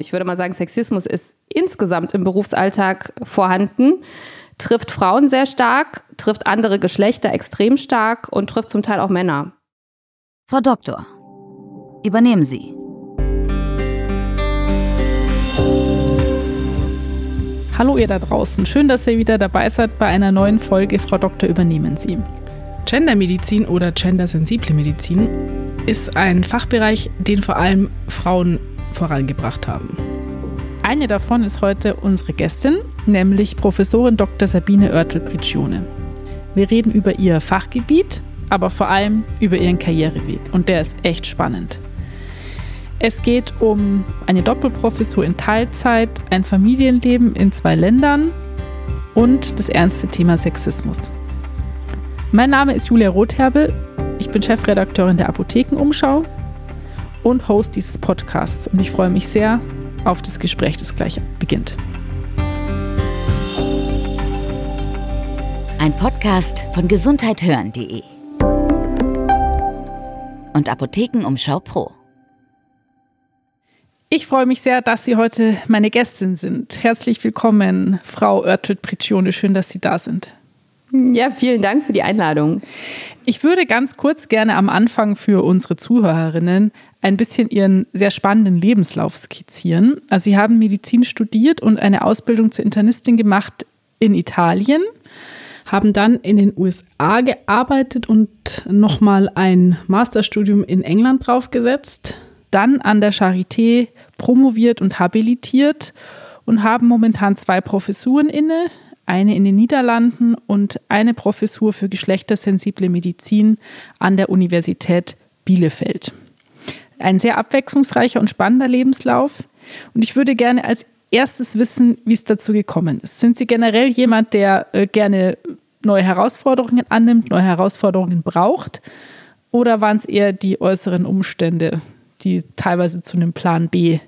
Ich würde mal sagen, Sexismus ist insgesamt im Berufsalltag vorhanden, trifft Frauen sehr stark, trifft andere Geschlechter extrem stark und trifft zum Teil auch Männer. Frau Doktor, übernehmen Sie. Hallo ihr da draußen, schön, dass ihr wieder dabei seid bei einer neuen Folge Frau Doktor übernehmen Sie. Gendermedizin oder gendersensible Medizin ist ein Fachbereich, den vor allem Frauen vorangebracht haben. Eine davon ist heute unsere Gästin, nämlich Professorin Dr. Sabine Oertel-Prigione. Wir reden über ihr Fachgebiet, aber vor allem über ihren Karriereweg und der ist echt spannend. Es geht um eine Doppelprofessur in Teilzeit, ein Familienleben in zwei Ländern und das ernste Thema Sexismus. Mein Name ist Julia Rotherbel. Ich bin Chefredakteurin der Apothekenumschau und Host dieses Podcasts und ich freue mich sehr auf das Gespräch, das gleich beginnt. Ein Podcast von gesundheithören.de und Apothekenumschau Pro. Ich freue mich sehr, dass Sie heute meine Gästin sind. Herzlich willkommen, Frau Oertelt-Prigione. Schön, dass Sie da sind. Ja, vielen Dank für die Einladung. Ich würde ganz kurz gerne am Anfang für unsere Zuhörerinnen ein bisschen Ihren sehr spannenden Lebenslauf skizzieren. Also Sie haben Medizin studiert und eine Ausbildung zur Internistin gemacht in Italien, haben dann in den USA gearbeitet und nochmal ein Masterstudium in England draufgesetzt dann an der Charité promoviert und habilitiert und haben momentan zwei Professuren inne, eine in den Niederlanden und eine Professur für geschlechtersensible Medizin an der Universität Bielefeld. Ein sehr abwechslungsreicher und spannender Lebenslauf. Und ich würde gerne als erstes wissen, wie es dazu gekommen ist. Sind Sie generell jemand, der äh, gerne neue Herausforderungen annimmt, neue Herausforderungen braucht? Oder waren es eher die äußeren Umstände, die teilweise zu einem Plan B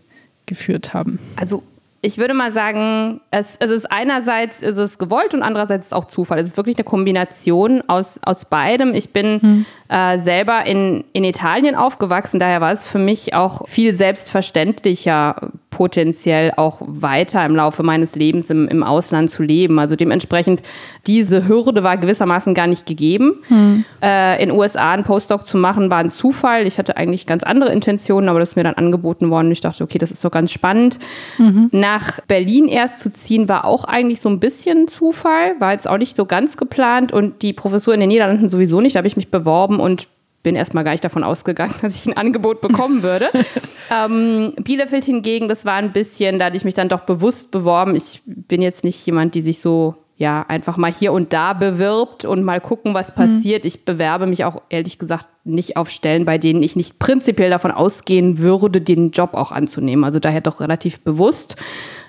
geführt haben? Also ich würde mal sagen, es, es ist einerseits ist es gewollt und andererseits ist es auch Zufall. Es ist wirklich eine Kombination aus, aus beidem. Ich bin hm. Äh, selber in, in Italien aufgewachsen, daher war es für mich auch viel selbstverständlicher, potenziell auch weiter im Laufe meines Lebens im, im Ausland zu leben. Also dementsprechend, diese Hürde war gewissermaßen gar nicht gegeben. Hm. Äh, in USA einen Postdoc zu machen, war ein Zufall. Ich hatte eigentlich ganz andere Intentionen, aber das ist mir dann angeboten worden. Ich dachte, okay, das ist doch ganz spannend. Mhm. Nach Berlin erst zu ziehen, war auch eigentlich so ein bisschen Zufall, war jetzt auch nicht so ganz geplant und die Professur in den Niederlanden sowieso nicht. Da habe ich mich beworben und bin erstmal gar nicht davon ausgegangen, dass ich ein Angebot bekommen würde. ähm, Bielefeld hingegen, das war ein bisschen, da hatte ich mich dann doch bewusst beworben. Ich bin jetzt nicht jemand, die sich so ja einfach mal hier und da bewirbt und mal gucken, was mhm. passiert. Mhm. Ich bewerbe mich auch ehrlich gesagt nicht auf Stellen, bei denen ich nicht prinzipiell davon ausgehen würde, den Job auch anzunehmen. Also daher doch relativ bewusst.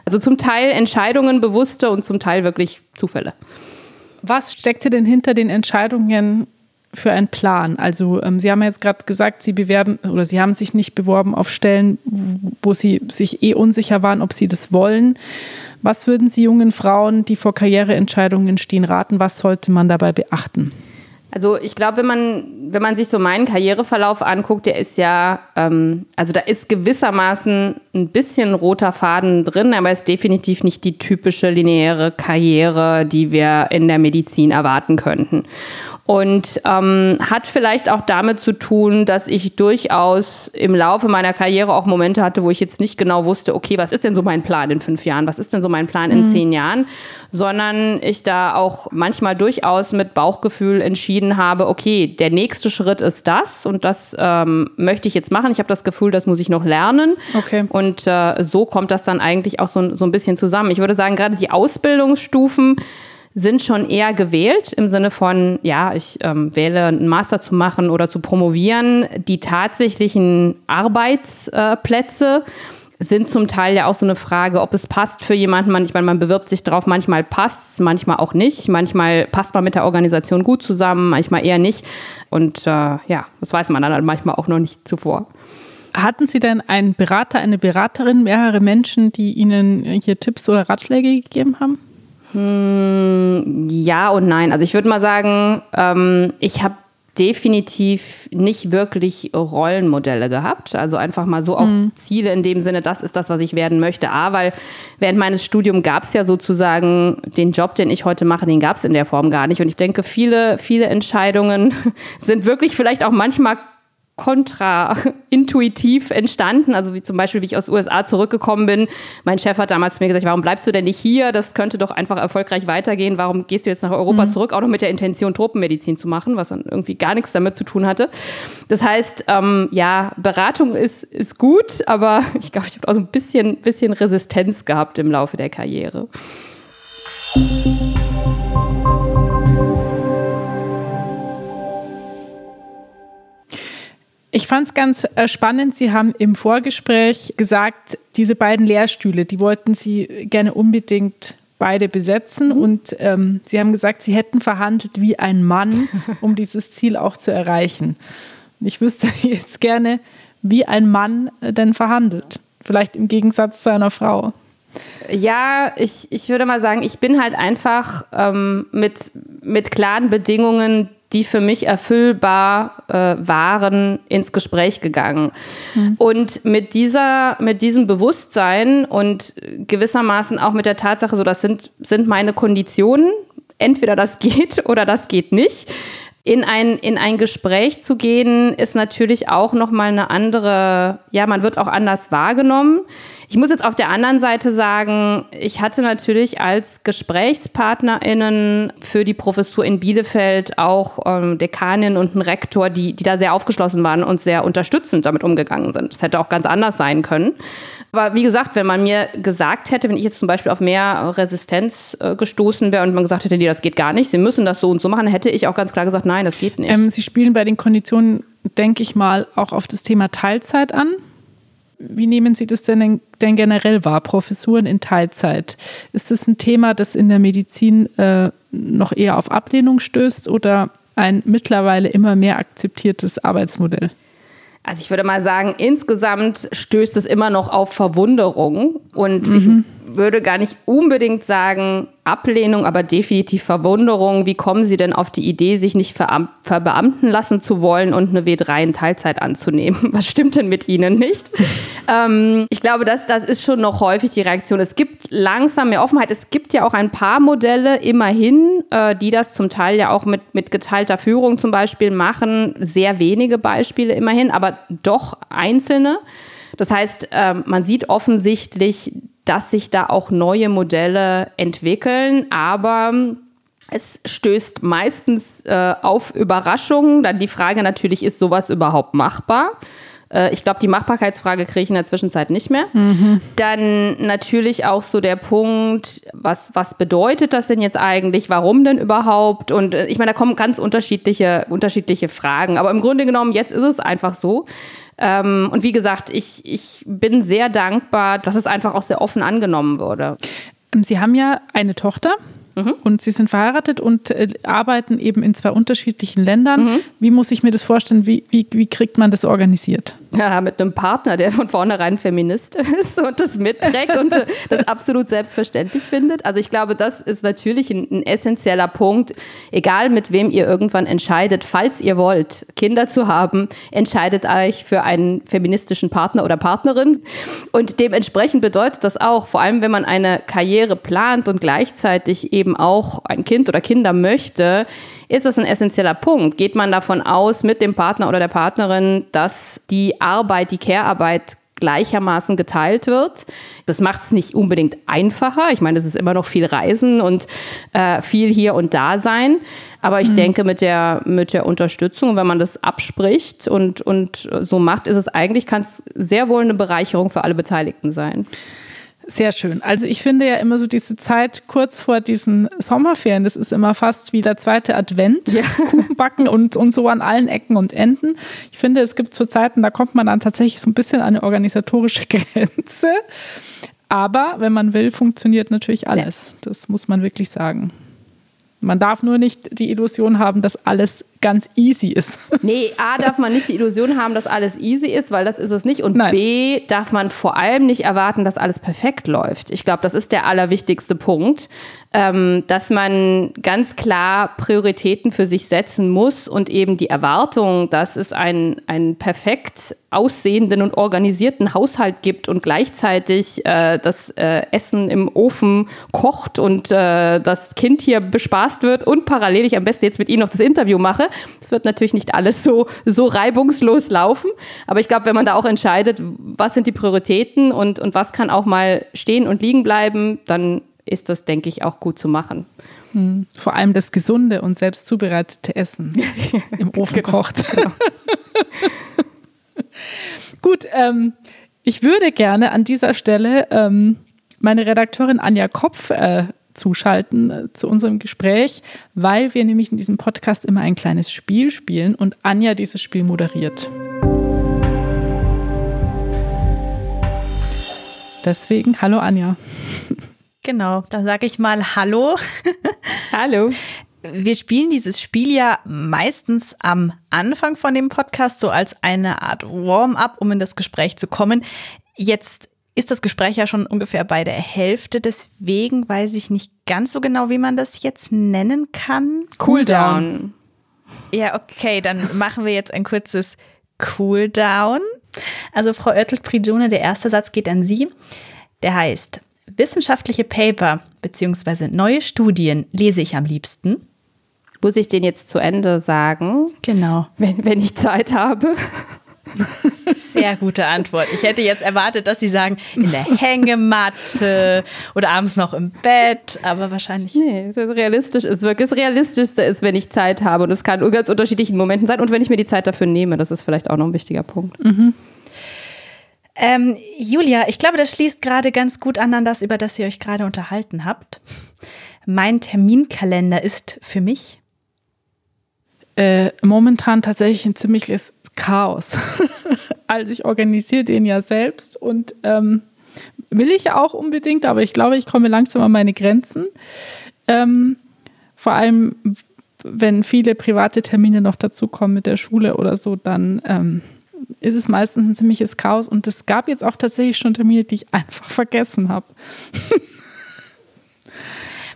Also zum Teil Entscheidungen bewusste und zum Teil wirklich Zufälle. Was steckte denn hinter den Entscheidungen für einen Plan? Also ähm, Sie haben ja jetzt gerade gesagt, Sie bewerben oder Sie haben sich nicht beworben auf Stellen, wo Sie sich eh unsicher waren, ob Sie das wollen. Was würden Sie jungen Frauen, die vor Karriereentscheidungen stehen, raten? Was sollte man dabei beachten? Also ich glaube, wenn man, wenn man sich so meinen Karriereverlauf anguckt, der ist ja, ähm, also da ist gewissermaßen ein bisschen roter Faden drin, aber ist definitiv nicht die typische lineare Karriere, die wir in der Medizin erwarten könnten. Und ähm, hat vielleicht auch damit zu tun, dass ich durchaus im Laufe meiner Karriere auch Momente hatte, wo ich jetzt nicht genau wusste, okay, was ist denn so mein Plan in fünf Jahren, was ist denn so mein Plan in mhm. zehn Jahren, sondern ich da auch manchmal durchaus mit Bauchgefühl entschieden habe, okay, der nächste Schritt ist das und das ähm, möchte ich jetzt machen. Ich habe das Gefühl, das muss ich noch lernen. Okay. Und äh, so kommt das dann eigentlich auch so, so ein bisschen zusammen. Ich würde sagen, gerade die Ausbildungsstufen, sind schon eher gewählt im Sinne von, ja, ich ähm, wähle einen Master zu machen oder zu promovieren. Die tatsächlichen Arbeitsplätze sind zum Teil ja auch so eine Frage, ob es passt für jemanden. Manchmal man bewirbt sich drauf, manchmal passt es, manchmal auch nicht. Manchmal passt man mit der Organisation gut zusammen, manchmal eher nicht. Und äh, ja, das weiß man dann halt manchmal auch noch nicht zuvor. Hatten Sie denn einen Berater, eine Beraterin, mehrere Menschen, die Ihnen hier Tipps oder Ratschläge gegeben haben? Hm, ja und nein. Also ich würde mal sagen, ähm, ich habe definitiv nicht wirklich Rollenmodelle gehabt. Also einfach mal so auch mhm. Ziele in dem Sinne, das ist das, was ich werden möchte. A, weil während meines Studiums gab es ja sozusagen den Job, den ich heute mache, den gab es in der Form gar nicht. Und ich denke, viele, viele Entscheidungen sind wirklich vielleicht auch manchmal kontraintuitiv entstanden. Also wie zum Beispiel, wie ich aus USA zurückgekommen bin. Mein Chef hat damals zu mir gesagt, warum bleibst du denn nicht hier? Das könnte doch einfach erfolgreich weitergehen. Warum gehst du jetzt nach Europa mhm. zurück? Auch noch mit der Intention, Tropenmedizin zu machen, was dann irgendwie gar nichts damit zu tun hatte. Das heißt, ähm, ja, Beratung ist, ist gut, aber ich glaube, ich habe auch so ein bisschen, bisschen Resistenz gehabt im Laufe der Karriere. Ich fand es ganz äh, spannend. Sie haben im Vorgespräch gesagt, diese beiden Lehrstühle, die wollten Sie gerne unbedingt beide besetzen. Mhm. Und ähm, Sie haben gesagt, Sie hätten verhandelt wie ein Mann, um dieses Ziel auch zu erreichen. Und ich wüsste jetzt gerne, wie ein Mann äh, denn verhandelt. Vielleicht im Gegensatz zu einer Frau. Ja, ich, ich würde mal sagen, ich bin halt einfach ähm, mit, mit klaren Bedingungen die für mich erfüllbar äh, waren, ins Gespräch gegangen. Mhm. Und mit dieser, mit diesem Bewusstsein und gewissermaßen auch mit der Tatsache, so das sind, sind meine Konditionen, entweder das geht oder das geht nicht. In ein, in ein Gespräch zu gehen, ist natürlich auch nochmal eine andere, ja, man wird auch anders wahrgenommen. Ich muss jetzt auf der anderen Seite sagen, ich hatte natürlich als GesprächspartnerInnen für die Professur in Bielefeld auch ähm, Dekanin und einen Rektor, die, die da sehr aufgeschlossen waren und sehr unterstützend damit umgegangen sind. Das hätte auch ganz anders sein können. Aber wie gesagt, wenn man mir gesagt hätte, wenn ich jetzt zum Beispiel auf mehr Resistenz äh, gestoßen wäre und man gesagt hätte, nee, das geht gar nicht, Sie müssen das so und so machen, hätte ich auch ganz klar gesagt, nein, das geht nicht. Ähm, Sie spielen bei den Konditionen, denke ich mal, auch auf das Thema Teilzeit an. Wie nehmen Sie das denn, denn generell wahr, Professuren in Teilzeit? Ist das ein Thema, das in der Medizin äh, noch eher auf Ablehnung stößt oder ein mittlerweile immer mehr akzeptiertes Arbeitsmodell? Also ich würde mal sagen, insgesamt stößt es immer noch auf Verwunderung. Und mhm. ich würde gar nicht unbedingt sagen, Ablehnung, aber definitiv Verwunderung. Wie kommen Sie denn auf die Idee, sich nicht verbeamten lassen zu wollen und eine W3 in Teilzeit anzunehmen? Was stimmt denn mit Ihnen nicht? ähm, ich glaube, das, das ist schon noch häufig die Reaktion. Es gibt langsam mehr Offenheit. Es gibt ja auch ein paar Modelle immerhin, äh, die das zum Teil ja auch mit, mit geteilter Führung zum Beispiel machen. Sehr wenige Beispiele immerhin, aber doch einzelne. Das heißt, äh, man sieht offensichtlich, dass sich da auch neue Modelle entwickeln, aber es stößt meistens äh, auf Überraschungen. Dann die Frage natürlich, ist sowas überhaupt machbar? Äh, ich glaube, die Machbarkeitsfrage kriege ich in der Zwischenzeit nicht mehr. Mhm. Dann natürlich auch so der Punkt, was, was bedeutet das denn jetzt eigentlich? Warum denn überhaupt? Und äh, ich meine, da kommen ganz unterschiedliche, unterschiedliche Fragen. Aber im Grunde genommen, jetzt ist es einfach so. Ähm, und wie gesagt, ich, ich bin sehr dankbar, dass es einfach auch sehr offen angenommen wurde. Ähm, Sie haben ja eine Tochter. Mhm. Und Sie sind verheiratet und äh, arbeiten eben in zwei unterschiedlichen Ländern. Mhm. Wie muss ich mir das vorstellen? Wie, wie, wie kriegt man das organisiert? Ja, mit einem Partner, der von vornherein Feminist ist und das mitträgt und das absolut selbstverständlich findet. Also ich glaube, das ist natürlich ein, ein, essentieller Punkt. Egal mit wem ihr irgendwann entscheidet, falls ihr wollt, Kinder zu haben, entscheidet euch für einen feministischen Partner oder Partnerin. Und dementsprechend bedeutet das auch, vor allem wenn man eine Karriere plant und gleichzeitig eben auch ein Kind oder Kinder möchte, ist das ein essentieller Punkt. Geht man davon aus mit dem Partner oder der Partnerin, dass die Arbeit, die Care-Arbeit gleichermaßen geteilt wird. Das macht es nicht unbedingt einfacher. Ich meine, es ist immer noch viel Reisen und äh, viel hier und da sein. Aber ich mhm. denke, mit der, mit der Unterstützung, wenn man das abspricht und, und so macht, ist es eigentlich, kann es sehr wohl eine Bereicherung für alle Beteiligten sein. Sehr schön. Also ich finde ja immer so diese Zeit kurz vor diesen Sommerferien, das ist immer fast wie der zweite Advent, ja. Kuchen backen und, und so an allen Ecken und Enden. Ich finde, es gibt so Zeiten, da kommt man dann tatsächlich so ein bisschen an eine organisatorische Grenze. Aber wenn man will, funktioniert natürlich alles. Das muss man wirklich sagen. Man darf nur nicht die Illusion haben, dass alles ganz easy ist. Nee, A darf man nicht die Illusion haben, dass alles easy ist, weil das ist es nicht. Und Nein. B darf man vor allem nicht erwarten, dass alles perfekt läuft. Ich glaube, das ist der allerwichtigste Punkt, ähm, dass man ganz klar Prioritäten für sich setzen muss und eben die Erwartung, dass es einen, einen perfekt aussehenden und organisierten Haushalt gibt und gleichzeitig äh, das äh, Essen im Ofen kocht und äh, das Kind hier bespaßt wird und parallel ich am besten jetzt mit Ihnen noch das Interview mache. Es wird natürlich nicht alles so, so reibungslos laufen, aber ich glaube, wenn man da auch entscheidet, was sind die Prioritäten und, und was kann auch mal stehen und liegen bleiben, dann ist das, denke ich, auch gut zu machen. Vor allem das gesunde und selbst zubereitete Essen im Ofen Genau. kocht. Gut, ähm, ich würde gerne an dieser Stelle ähm, meine Redakteurin Anja Kopf äh, zuschalten äh, zu unserem Gespräch, weil wir nämlich in diesem Podcast immer ein kleines Spiel spielen und Anja dieses Spiel moderiert. Deswegen, hallo Anja. Genau, da sage ich mal Hallo. Hallo. Wir spielen dieses Spiel ja meistens am Anfang von dem Podcast, so als eine Art Warm-up, um in das Gespräch zu kommen. Jetzt ist das Gespräch ja schon ungefähr bei der Hälfte, deswegen weiß ich nicht ganz so genau, wie man das jetzt nennen kann. Cooldown. Ja, okay, dann machen wir jetzt ein kurzes Cooldown. Also Frau Oertel-Prigione, der erste Satz geht an Sie. Der heißt, wissenschaftliche Paper bzw. neue Studien lese ich am liebsten. Muss ich den jetzt zu Ende sagen, Genau. wenn, wenn ich Zeit habe? Sehr gute Antwort. Ich hätte jetzt erwartet, dass Sie sagen, in der Hängematte oder abends noch im Bett, aber wahrscheinlich. Nee, es ist realistisch ist wirklich. Das Realistischste ist, wenn ich Zeit habe. Und es kann in ganz unterschiedlichen Momenten sein. Und wenn ich mir die Zeit dafür nehme, das ist vielleicht auch noch ein wichtiger Punkt. Ähm, Julia, ich glaube, das schließt gerade ganz gut an an das, über das ihr euch gerade unterhalten habt. Mein Terminkalender ist für mich äh, momentan tatsächlich ein ziemliches Chaos. also ich organisiere den ja selbst und ähm, will ich auch unbedingt, aber ich glaube, ich komme langsam an meine Grenzen. Ähm, vor allem, wenn viele private Termine noch dazukommen mit der Schule oder so, dann ähm, ist es meistens ein ziemliches Chaos. Und es gab jetzt auch tatsächlich schon Termine, die ich einfach vergessen habe.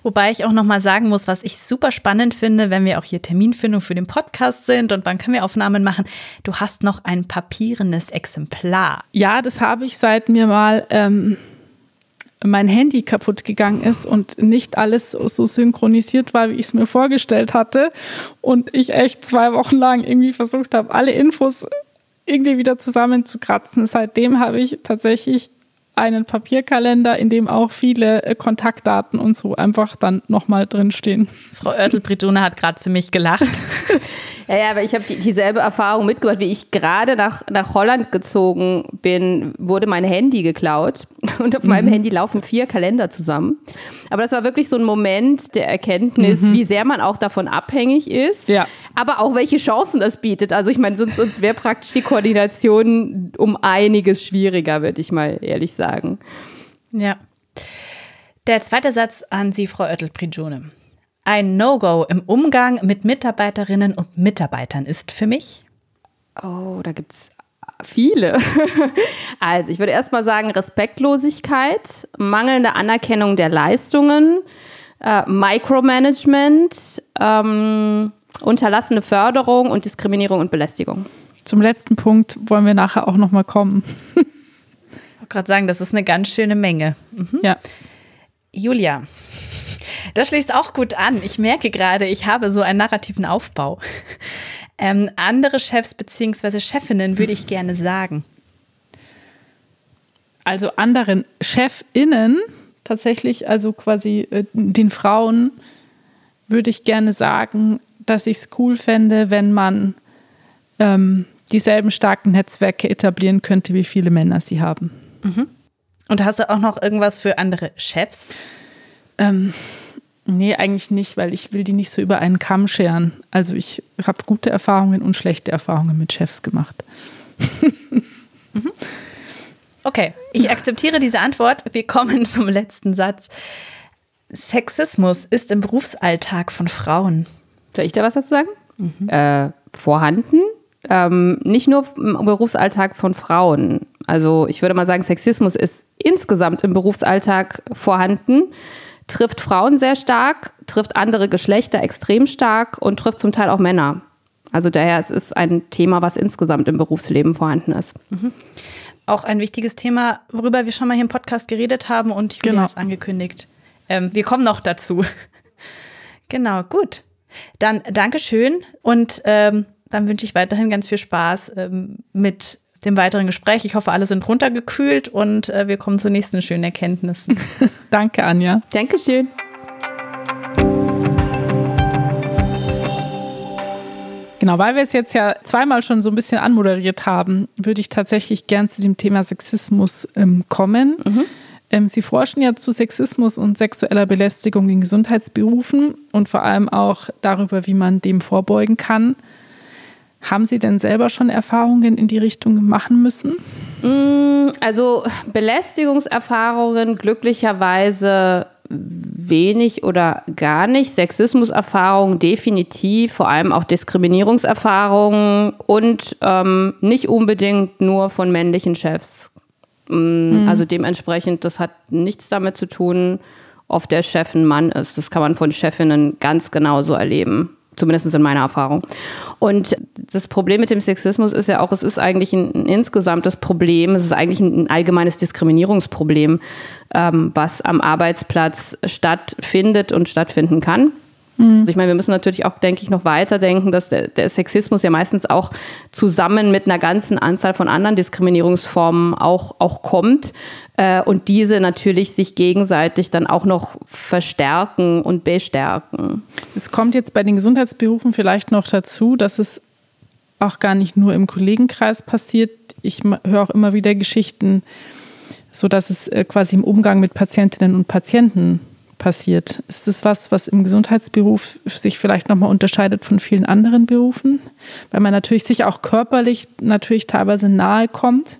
Wobei ich auch nochmal sagen muss, was ich super spannend finde, wenn wir auch hier Terminfindung für den Podcast sind und wann können wir Aufnahmen machen. Du hast noch ein papierenes Exemplar. Ja, das habe ich, seit mir mal ähm, mein Handy kaputt gegangen ist und nicht alles so, so synchronisiert war, wie ich es mir vorgestellt hatte. Und ich echt zwei Wochen lang irgendwie versucht habe, alle Infos irgendwie wieder zusammenzukratzen. Seitdem habe ich tatsächlich einen Papierkalender, in dem auch viele äh, Kontaktdaten und so einfach dann nochmal drinstehen. Frau Oertel-Britone hat gerade ziemlich gelacht. Ja, ja, aber ich habe die, dieselbe Erfahrung mitgemacht, wie ich gerade nach, nach Holland gezogen bin, wurde mein Handy geklaut und auf meinem Handy laufen vier Kalender zusammen. Aber das war wirklich so ein Moment der Erkenntnis, wie sehr man auch davon abhängig ist, Ja. aber auch welche Chancen das bietet. Also ich meine, sonst, sonst wäre praktisch die Koordination um einiges schwieriger, würde ich mal ehrlich sagen. Ja. Der zweite Satz an Sie, Frau Oertel-Prigione. Ein No-Go im Umgang mit Mitarbeiterinnen und Mitarbeitern ist für mich Oh, da gibt es viele. Also, ich würde erstmal sagen, Respektlosigkeit, mangelnde Anerkennung der Leistungen, äh, Micromanagement, ähm, unterlassene Förderung und Diskriminierung und Belästigung. Zum letzten Punkt wollen wir nachher auch nochmal kommen. Ich wollte gerade sagen, das ist eine ganz schöne Menge. Ja. Julia, das schließt auch gut an. Ich merke gerade, ich habe so einen narrativen Aufbau. Ähm, andere Chefs bzw. Chefinnen würde ich gerne sagen. also anderen ChefInnen, tatsächlich, also quasi äh, den Frauen, würde ich gerne sagen, dass ich es cool fände, wenn man ähm, dieselben starken Netzwerke etablieren könnte, wie viele Männer sie haben. Und hast du auch noch irgendwas für andere Chefs? Ähm, nee, eigentlich nicht, weil ich will die nicht so über einen Kamm scheren. Also ich habe gute Erfahrungen und schlechte Erfahrungen mit Chefs gemacht. Okay, ich akzeptiere diese Antwort. Wir kommen zum letzten Satz. Sexismus ist im Berufsalltag von Frauen. Soll ich da was dazu sagen? Mhm. Äh, vorhanden. Ähm, nicht nur im Berufsalltag von Frauen. Also ich würde mal sagen, Sexismus ist insgesamt im Berufsalltag vorhanden, trifft Frauen sehr stark, trifft andere Geschlechter extrem stark und trifft zum Teil auch Männer. Also daher es ist ein Thema, was insgesamt im Berufsleben vorhanden ist. Mhm. Auch ein wichtiges Thema, worüber wir schon mal hier im Podcast geredet haben und Julia genau. ist angekündigt. Ähm, wir kommen noch dazu. genau, gut. Dann Dankeschön und ähm, dann wünsche ich weiterhin ganz viel Spaß ähm, mit dem weiteren Gespräch. Ich hoffe, alle sind runtergekühlt und äh, wir kommen zu nächsten schönen Erkenntnissen. Danke, Anja. Dankeschön. Genau, weil wir es jetzt ja zweimal schon so ein bisschen anmoderiert haben, würde ich tatsächlich gern zu dem Thema Sexismus ähm, kommen. Mhm. Ähm, Sie forschen ja zu Sexismus und sexueller Belästigung in Gesundheitsberufen und vor allem auch darüber, wie man dem vorbeugen kann. Haben Sie denn selber schon Erfahrungen in die Richtung machen müssen? Mm, also Belästigungserfahrungen glücklicherweise wenig oder gar nicht. Sexismuserfahrungen definitiv, vor allem auch Diskriminierungserfahrungen und ähm, nicht unbedingt nur von männlichen Chefs. Mhm. Also dementsprechend, das hat nichts damit zu tun, ob der Chef ein Mann ist. Das kann man von Chefinnen ganz genauso erleben. Zumindest in meiner Erfahrung. Und das Problem mit dem Sexismus ist ja auch, es ist eigentlich ein, ein insgesamtes Problem, es ist eigentlich ein, ein allgemeines Diskriminierungsproblem, ähm, was am Arbeitsplatz stattfindet und stattfinden kann. Mhm. Also ich meine, wir müssen natürlich auch, denke ich, noch weiterdenken, dass der, der, Sexismus ja meistens auch zusammen mit einer ganzen Anzahl von anderen Diskriminierungsformen auch, auch kommt äh, und diese natürlich sich gegenseitig dann auch noch verstärken und bestärken. Es kommt jetzt bei den Gesundheitsberufen vielleicht noch dazu, dass es auch gar nicht nur im Kollegenkreis passiert. Ich höre auch immer wieder Geschichten, so dass es äh, quasi im Umgang mit Patientinnen und Patienten passiert. Ist das was, was im Gesundheitsberuf sich vielleicht nochmal unterscheidet von vielen anderen Berufen? Weil man natürlich sich auch körperlich natürlich teilweise nahe kommt.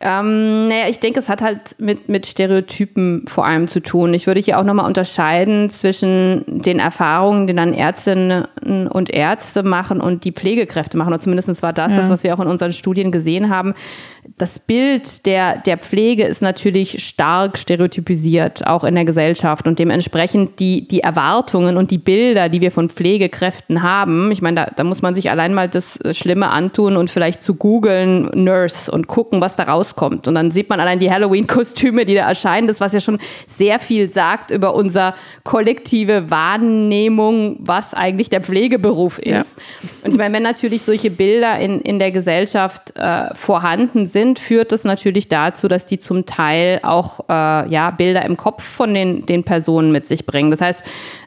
Ähm, naja, ich denke, es hat halt mit, mit Stereotypen vor allem zu tun. Ich würde hier auch nochmal unterscheiden zwischen den Erfahrungen, die dann Ärztinnen und Ärzte machen und die Pflegekräfte machen. Oder zumindest war das ja. das, was wir auch in unseren Studien gesehen haben das Bild der, der Pflege ist natürlich stark stereotypisiert, auch in der Gesellschaft. Und dementsprechend die, die Erwartungen und die Bilder, die wir von Pflegekräften haben, ich meine, da, da muss man sich allein mal das Schlimme antun und vielleicht zu googeln Nurse und gucken, was da rauskommt. Und dann sieht man allein die Halloween-Kostüme, die da erscheinen, das was ja schon sehr viel sagt über unsere kollektive Wahrnehmung, was eigentlich der Pflegeberuf ist. Ja. Und ich meine, wenn natürlich solche Bilder in, in der Gesellschaft äh, vorhanden sind, führt das natürlich dazu, dass die zum Teil auch äh, ja, Bilder im Kopf von den, den Personen mit sich bringen. Das heißt,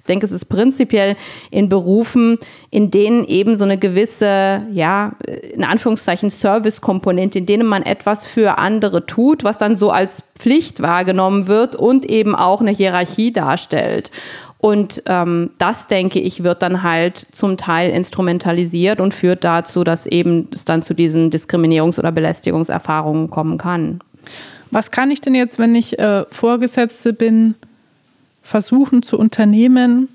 denke, es ist prinzipiell in Berufen, in denen eben so eine gewisse, ja, in Anführungszeichen Service-Komponente, in denen man etwas für andere tut, was dann so als Pflicht wahrgenommen wird und eben auch eine Hierarchie darstellt. Und ähm, das, denke ich, wird dann halt zum Teil instrumentalisiert und führt dazu, dass eben es dann zu diesen Diskriminierungs- oder Belästigungserfahrungen kommen kann. Was kann ich denn jetzt, wenn ich äh, Vorgesetzte bin, versuchen zu unternehmen,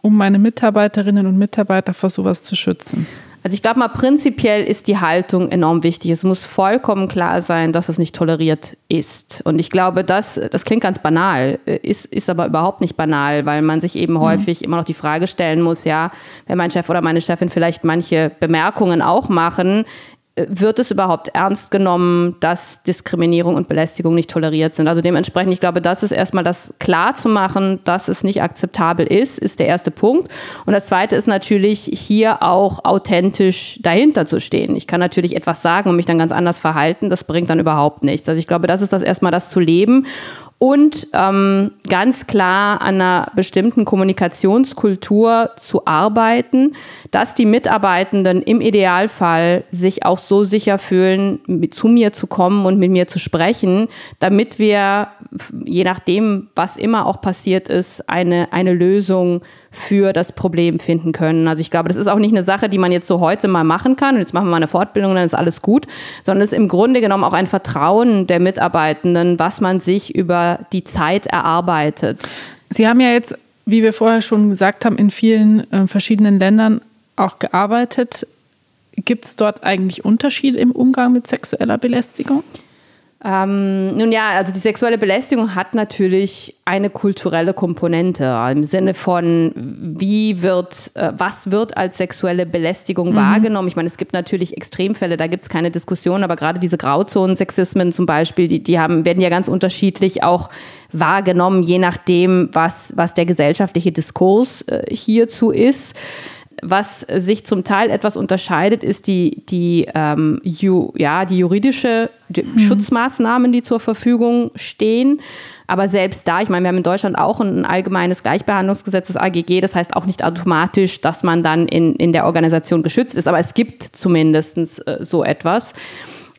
um meine Mitarbeiterinnen und Mitarbeiter vor sowas zu schützen? Also ich glaube mal, prinzipiell ist die Haltung enorm wichtig. Es muss vollkommen klar sein, dass es nicht toleriert ist. Und ich glaube, das, das klingt ganz banal, ist, ist aber überhaupt nicht banal, weil man sich eben mhm. häufig immer noch die Frage stellen muss, ja, wenn mein Chef oder meine Chefin vielleicht manche Bemerkungen auch machen, wird es überhaupt ernst genommen, dass Diskriminierung und Belästigung nicht toleriert sind? Also dementsprechend, ich glaube, das ist erstmal das klar zu machen, dass es nicht akzeptabel ist, ist der erste Punkt. Und das zweite ist natürlich, hier auch authentisch dahinter zu stehen. Ich kann natürlich etwas sagen und mich dann ganz anders verhalten, das bringt dann überhaupt nichts. Also ich glaube, das ist das erstmal das zu leben und ähm, ganz klar an einer bestimmten Kommunikationskultur zu arbeiten, dass die Mitarbeitenden im Idealfall sich auch so sicher fühlen, zu mir zu kommen und mit mir zu sprechen, damit wir, je nachdem, was immer auch passiert ist, eine, eine Lösung für das Problem finden können. Also ich glaube, das ist auch nicht eine Sache, die man jetzt so heute mal machen kann und jetzt machen wir mal eine Fortbildung, dann ist alles gut, sondern es ist im Grunde genommen auch ein Vertrauen der Mitarbeitenden, was man sich über die Zeit erarbeitet. Sie haben ja jetzt, wie wir vorher schon gesagt haben, in vielen äh, verschiedenen Ländern auch gearbeitet. Gibt es dort eigentlich Unterschiede im Umgang mit sexueller Belästigung? Ähm, nun ja, also die sexuelle Belästigung hat natürlich eine kulturelle Komponente im Sinne von, wie wird, äh, was wird als sexuelle Belästigung mhm. wahrgenommen. Ich meine, es gibt natürlich Extremfälle, da gibt es keine Diskussion, aber gerade diese Grauzonen-Sexismen zum Beispiel, die, die haben, werden ja ganz unterschiedlich auch wahrgenommen, je nachdem, was, was der gesellschaftliche Diskurs äh, hierzu ist. Was sich zum Teil etwas unterscheidet, ist die, die, ähm, ju, ja, die juridische die mhm. Schutzmaßnahmen, die zur Verfügung stehen. Aber selbst da, ich meine, wir haben in Deutschland auch ein allgemeines Gleichbehandlungsgesetz, das AGG, das heißt auch nicht automatisch, dass man dann in, in der Organisation geschützt ist, aber es gibt zumindest äh, so etwas.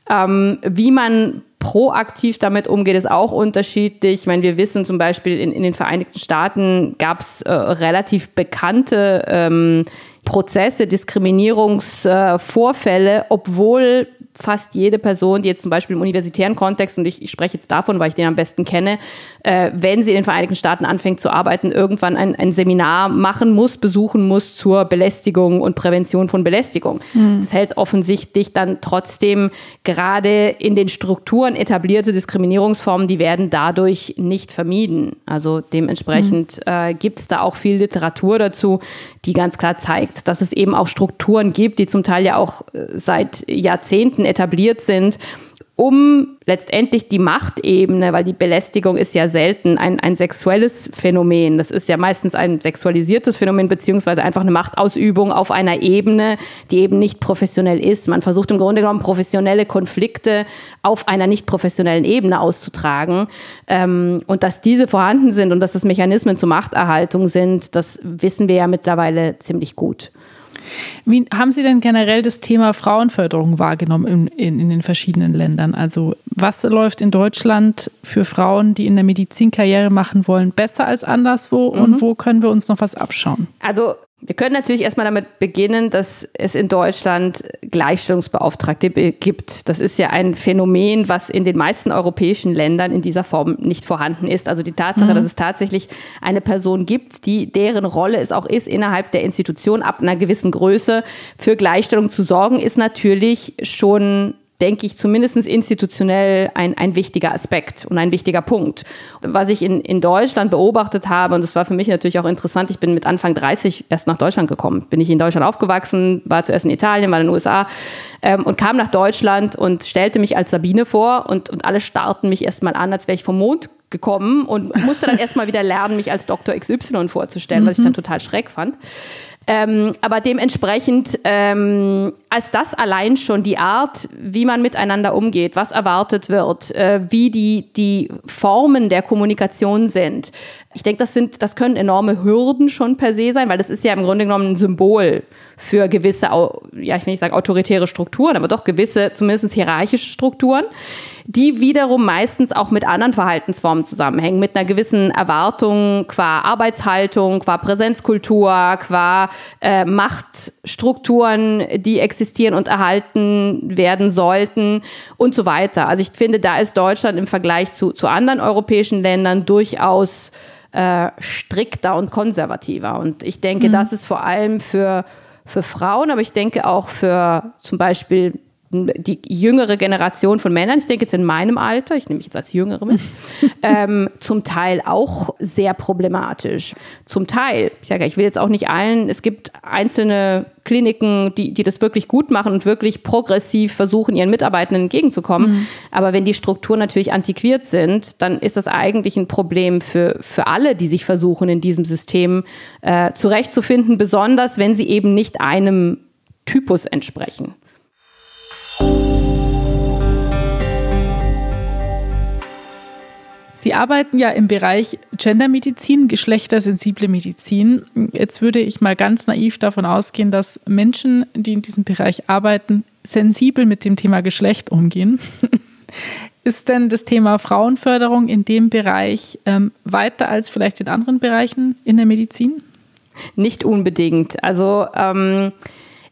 Ähm, wie man proaktiv damit umgeht, ist auch unterschiedlich. Ich meine, wir wissen zum Beispiel, in, in den Vereinigten Staaten gab es äh, relativ bekannte ähm, Prozesse, Diskriminierungsvorfälle, obwohl fast jede Person, die jetzt zum Beispiel im universitären Kontext, und ich, ich spreche jetzt davon, weil ich den am besten kenne, äh, wenn sie in den Vereinigten Staaten anfängt zu arbeiten, irgendwann ein, ein Seminar machen muss, besuchen muss zur Belästigung und Prävention von Belästigung. Mhm. Das hält offensichtlich dann trotzdem gerade in den Strukturen etablierte Diskriminierungsformen, die werden dadurch nicht vermieden. Also dementsprechend mhm. äh, gibt es da auch viel Literatur dazu, die ganz klar zeigt, dass es eben auch Strukturen gibt, die zum Teil ja auch äh, seit Jahrzehnten etabliert sind, um letztendlich die Machtebene, weil die Belästigung ist ja selten ein, ein sexuelles Phänomen. Das ist ja meistens ein sexualisiertes Phänomen, beziehungsweise einfach eine Machtausübung auf einer Ebene, die eben nicht professionell ist. Man versucht im Grunde genommen professionelle Konflikte auf einer nicht professionellen Ebene auszutragen. Ähm, und dass diese vorhanden sind und dass das Mechanismen zur Machterhaltung sind, das wissen wir ja mittlerweile ziemlich gut. Wie haben Sie denn generell das Thema Frauenförderung wahrgenommen in, in, in, den verschiedenen Ländern? Also was läuft in Deutschland für Frauen, die in der Medizin Karriere machen wollen, besser als anderswo mhm. und wo können wir uns noch was abschauen? Also wir können natürlich erstmal damit beginnen, dass es in Deutschland Gleichstellungsbeauftragte gibt. Das ist ja ein Phänomen, was in den meisten europäischen Ländern in dieser Form nicht vorhanden ist. Also die Tatsache, mhm. dass es tatsächlich eine Person gibt, die deren Rolle es auch ist, innerhalb der Institution ab einer gewissen Größe für Gleichstellung zu sorgen, ist natürlich schon denke ich, zumindest institutionell ein, ein wichtiger Aspekt und ein wichtiger Punkt. Was ich in, in Deutschland beobachtet habe, und das war für mich natürlich auch interessant, ich bin mit Anfang 30 erst nach Deutschland gekommen. Bin ich in Deutschland aufgewachsen, war zuerst in Italien, war in den USA ähm, und kam nach Deutschland und stellte mich als Sabine vor und, und alle starrten mich erstmal an, als wäre ich vom Mond gekommen und musste dann erstmal wieder lernen, mich als Dr. XY vorzustellen, mhm. was ich dann total schräg fand. Ähm, aber dementsprechend, ähm, als das allein schon die Art, wie man miteinander umgeht, was erwartet wird, äh, wie die, die Formen der Kommunikation sind. Ich denke, das sind, das können enorme Hürden schon per se sein, weil das ist ja im Grunde genommen ein Symbol für gewisse, ja, ich will nicht sagen autoritäre Strukturen, aber doch gewisse, zumindest hierarchische Strukturen die wiederum meistens auch mit anderen Verhaltensformen zusammenhängen, mit einer gewissen Erwartung qua Arbeitshaltung, qua Präsenzkultur, qua äh, Machtstrukturen, die existieren und erhalten werden sollten und so weiter. Also ich finde, da ist Deutschland im Vergleich zu, zu anderen europäischen Ländern durchaus äh, strikter und konservativer. Und ich denke, mhm. das ist vor allem für, für Frauen, aber ich denke auch für zum Beispiel die jüngere Generation von Männern, ich denke jetzt in meinem Alter, ich nehme mich jetzt als Jüngere mit, ähm, zum Teil auch sehr problematisch. Zum Teil, ich sage, ich will jetzt auch nicht allen, es gibt einzelne Kliniken, die, die das wirklich gut machen und wirklich progressiv versuchen, ihren Mitarbeitenden entgegenzukommen. Mhm. Aber wenn die Strukturen natürlich antiquiert sind, dann ist das eigentlich ein Problem für, für alle, die sich versuchen, in diesem System äh, zurechtzufinden, besonders wenn sie eben nicht einem Typus entsprechen. Sie arbeiten ja im Bereich Gendermedizin, geschlechtersensible Medizin. Jetzt würde ich mal ganz naiv davon ausgehen, dass Menschen, die in diesem Bereich arbeiten, sensibel mit dem Thema Geschlecht umgehen. Ist denn das Thema Frauenförderung in dem Bereich ähm, weiter als vielleicht in anderen Bereichen in der Medizin? Nicht unbedingt. Also ähm,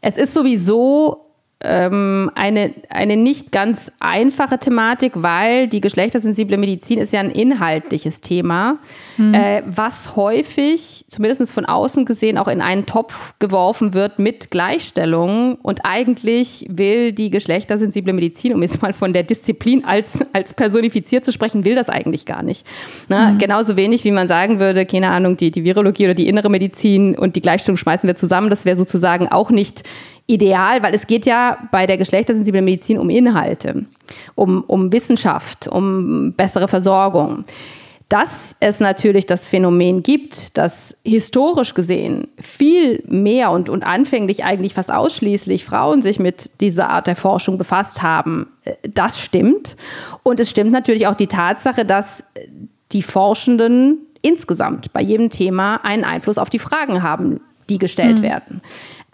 es ist sowieso ähm, eine, eine nicht ganz einfache Thematik, weil die geschlechtersensible Medizin ist ja ein inhaltliches Thema, mhm. äh, was häufig, zumindest von außen gesehen, auch in einen Topf geworfen wird mit Gleichstellung. Und eigentlich will die geschlechtersensible Medizin, um jetzt mal von der Disziplin als, als personifiziert zu sprechen, will das eigentlich gar nicht. Na, mhm. Genauso wenig, wie man sagen würde, keine Ahnung, die, die Virologie oder die innere Medizin und die Gleichstellung schmeißen wir zusammen. Das wäre sozusagen auch nicht ideal, weil es geht ja bei der geschlechtersensiblen Medizin um Inhalte, um, um Wissenschaft, um bessere Versorgung. Dass es natürlich das Phänomen gibt, dass historisch gesehen viel mehr und, und anfänglich eigentlich fast ausschließlich Frauen sich mit dieser Art der Forschung befasst haben, äh, das stimmt. Und es stimmt natürlich auch die Tatsache, dass die Forschenden insgesamt bei jedem Thema einen Einfluss auf die Fragen haben, die gestellt mhm. werden.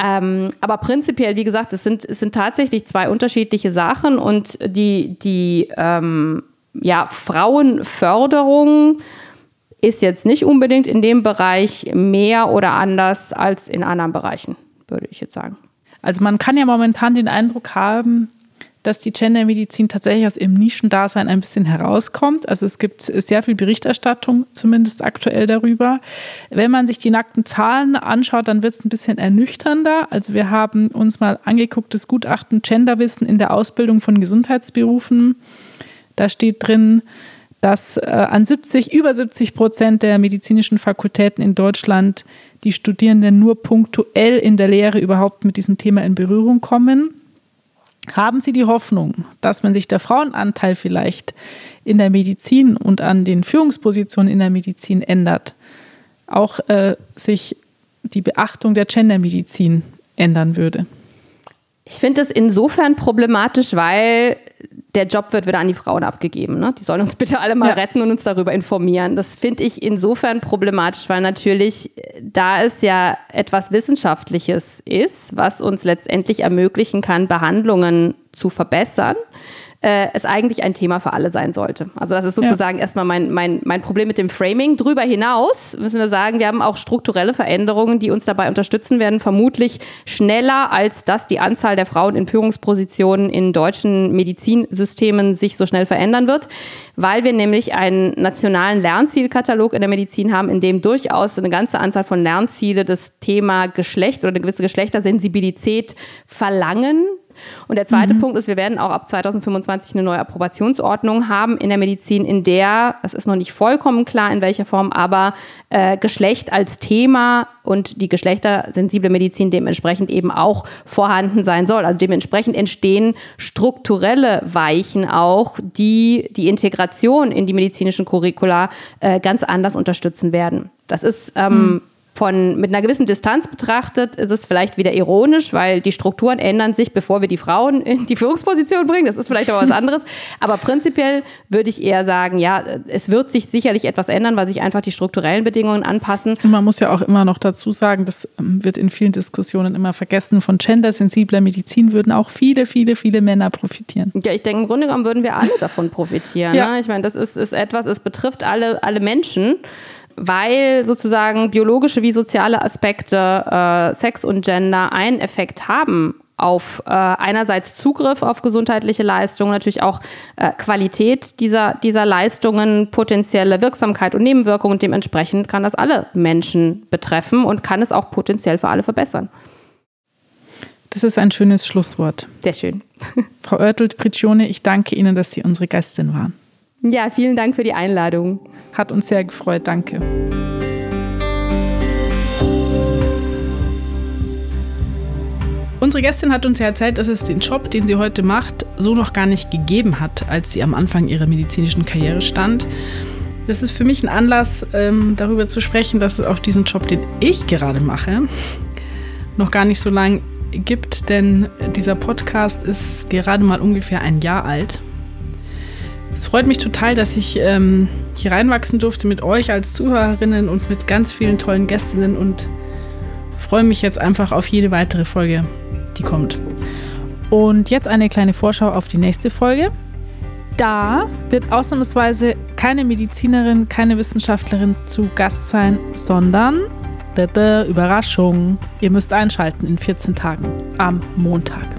Ähm, aber prinzipiell, wie gesagt, es sind, es sind tatsächlich zwei unterschiedliche Sachen und die, die ähm, ja, Frauenförderung ist jetzt nicht unbedingt in dem Bereich mehr oder anders als in anderen Bereichen, würde ich jetzt sagen. Also man kann ja momentan den Eindruck haben, dass die Gendermedizin tatsächlich aus ihrem Nischendasein ein bisschen herauskommt. Also es gibt sehr viel Berichterstattung, zumindest aktuell darüber. Wenn man sich die nackten Zahlen anschaut, dann wird es ein bisschen ernüchternder. Also wir haben uns mal angeguckt, das Gutachten Genderwissen in der Ausbildung von Gesundheitsberufen. Da steht drin, dass äh, an 70, über 70 Prozent der medizinischen Fakultäten in Deutschland die Studierenden nur punktuell in der Lehre überhaupt mit diesem Thema in Berührung kommen. Haben Sie die Hoffnung, dass wenn sich der Frauenanteil vielleicht in der Medizin und an den Führungspositionen in der Medizin ändert, auch äh, sich die Beachtung der Gendermedizin ändern würde? Ich finde das insofern problematisch, weil der Job wird wieder an die Frauen abgegeben. Ne? Die sollen uns bitte alle mal ja. retten und uns darüber informieren. Das finde ich insofern problematisch, weil natürlich, da es ja etwas Wissenschaftliches ist, was uns letztendlich ermöglichen kann, Behandlungen zu verbessern, äh, es eigentlich ein Thema für alle sein sollte. Also das ist sozusagen ja. erstmal mein, mein, mein Problem mit dem Framing. Drüber hinaus müssen wir sagen, wir haben auch strukturelle Veränderungen, die uns dabei unterstützen werden, vermutlich schneller, als dass die Anzahl der Frauen in Führungspositionen in deutschen Medizinsystemen sich so schnell verändern wird, weil wir nämlich einen nationalen Lernzielkatalog in der Medizin haben, in dem durchaus eine ganze Anzahl von Lernziele das Thema Geschlecht oder eine gewisse Geschlechtersensibilität verlangen und der zweite mhm. Punkt ist, wir werden auch ab 2025 eine neue Approbationsordnung haben in der Medizin, in der, es ist noch nicht vollkommen klar, in welcher Form, aber äh, Geschlecht als Thema und die geschlechtersensible Medizin dementsprechend eben auch vorhanden sein soll. Also dementsprechend entstehen strukturelle Weichen auch, die die Integration in die medizinischen Curricula äh, ganz anders unterstützen werden. Das ist ähm, mhm von, mit einer gewissen Distanz betrachtet, ist es vielleicht wieder ironisch, weil die Strukturen ändern sich, bevor wir die Frauen in die Führungsposition bringen. Das ist vielleicht aber was anderes. Aber prinzipiell würde ich eher sagen, ja, es wird sich sicherlich etwas ändern, weil sich einfach die strukturellen Bedingungen anpassen. Und man muss ja auch immer noch dazu sagen, das ähm, wird in vielen Diskussionen immer vergessen, von gendersensibler Medizin würden auch viele, viele, viele Männer profitieren. Ja, ich denke, im Grunde genommen würden wir alle davon profitieren. ja. Ne? Ich meine, das ist, ist etwas, es betrifft alle, alle Menschen weil sozusagen biologische wie soziale Aspekte, äh, Sex und Gender einen Effekt haben auf äh, einerseits Zugriff auf gesundheitliche Leistungen, natürlich auch äh, Qualität dieser, dieser Leistungen, potenzielle Wirksamkeit und Nebenwirkungen. Und dementsprechend kann das alle Menschen betreffen und kann es auch potenziell für alle verbessern. Das ist ein schönes Schlusswort. Sehr schön. Frau Oertelt-Prigione, ich danke Ihnen, dass Sie unsere Gästin waren. Ja, vielen Dank für die Einladung. Hat uns sehr gefreut, danke. Unsere Gästin hat uns ja erzählt, dass es den Job, den sie heute macht, so noch gar nicht gegeben hat, als sie am Anfang ihrer medizinischen Karriere stand. Das ist für mich ein Anlass, ähm, darüber zu sprechen, dass es auch diesen Job, den ich gerade mache, noch gar nicht so lange gibt, denn dieser Podcast ist gerade mal ungefähr ein Jahr alt. Es freut mich total, dass ich ähm, hier reinwachsen durfte mit euch als Zuhörerinnen und mit ganz vielen tollen Gästinnen und freue mich jetzt einfach auf jede weitere Folge, die kommt. Und jetzt eine kleine Vorschau auf die nächste Folge. Da wird ausnahmsweise keine Medizinerin, keine Wissenschaftlerin zu Gast sein, sondern Überraschung. Ihr müsst einschalten in 14 Tagen am Montag.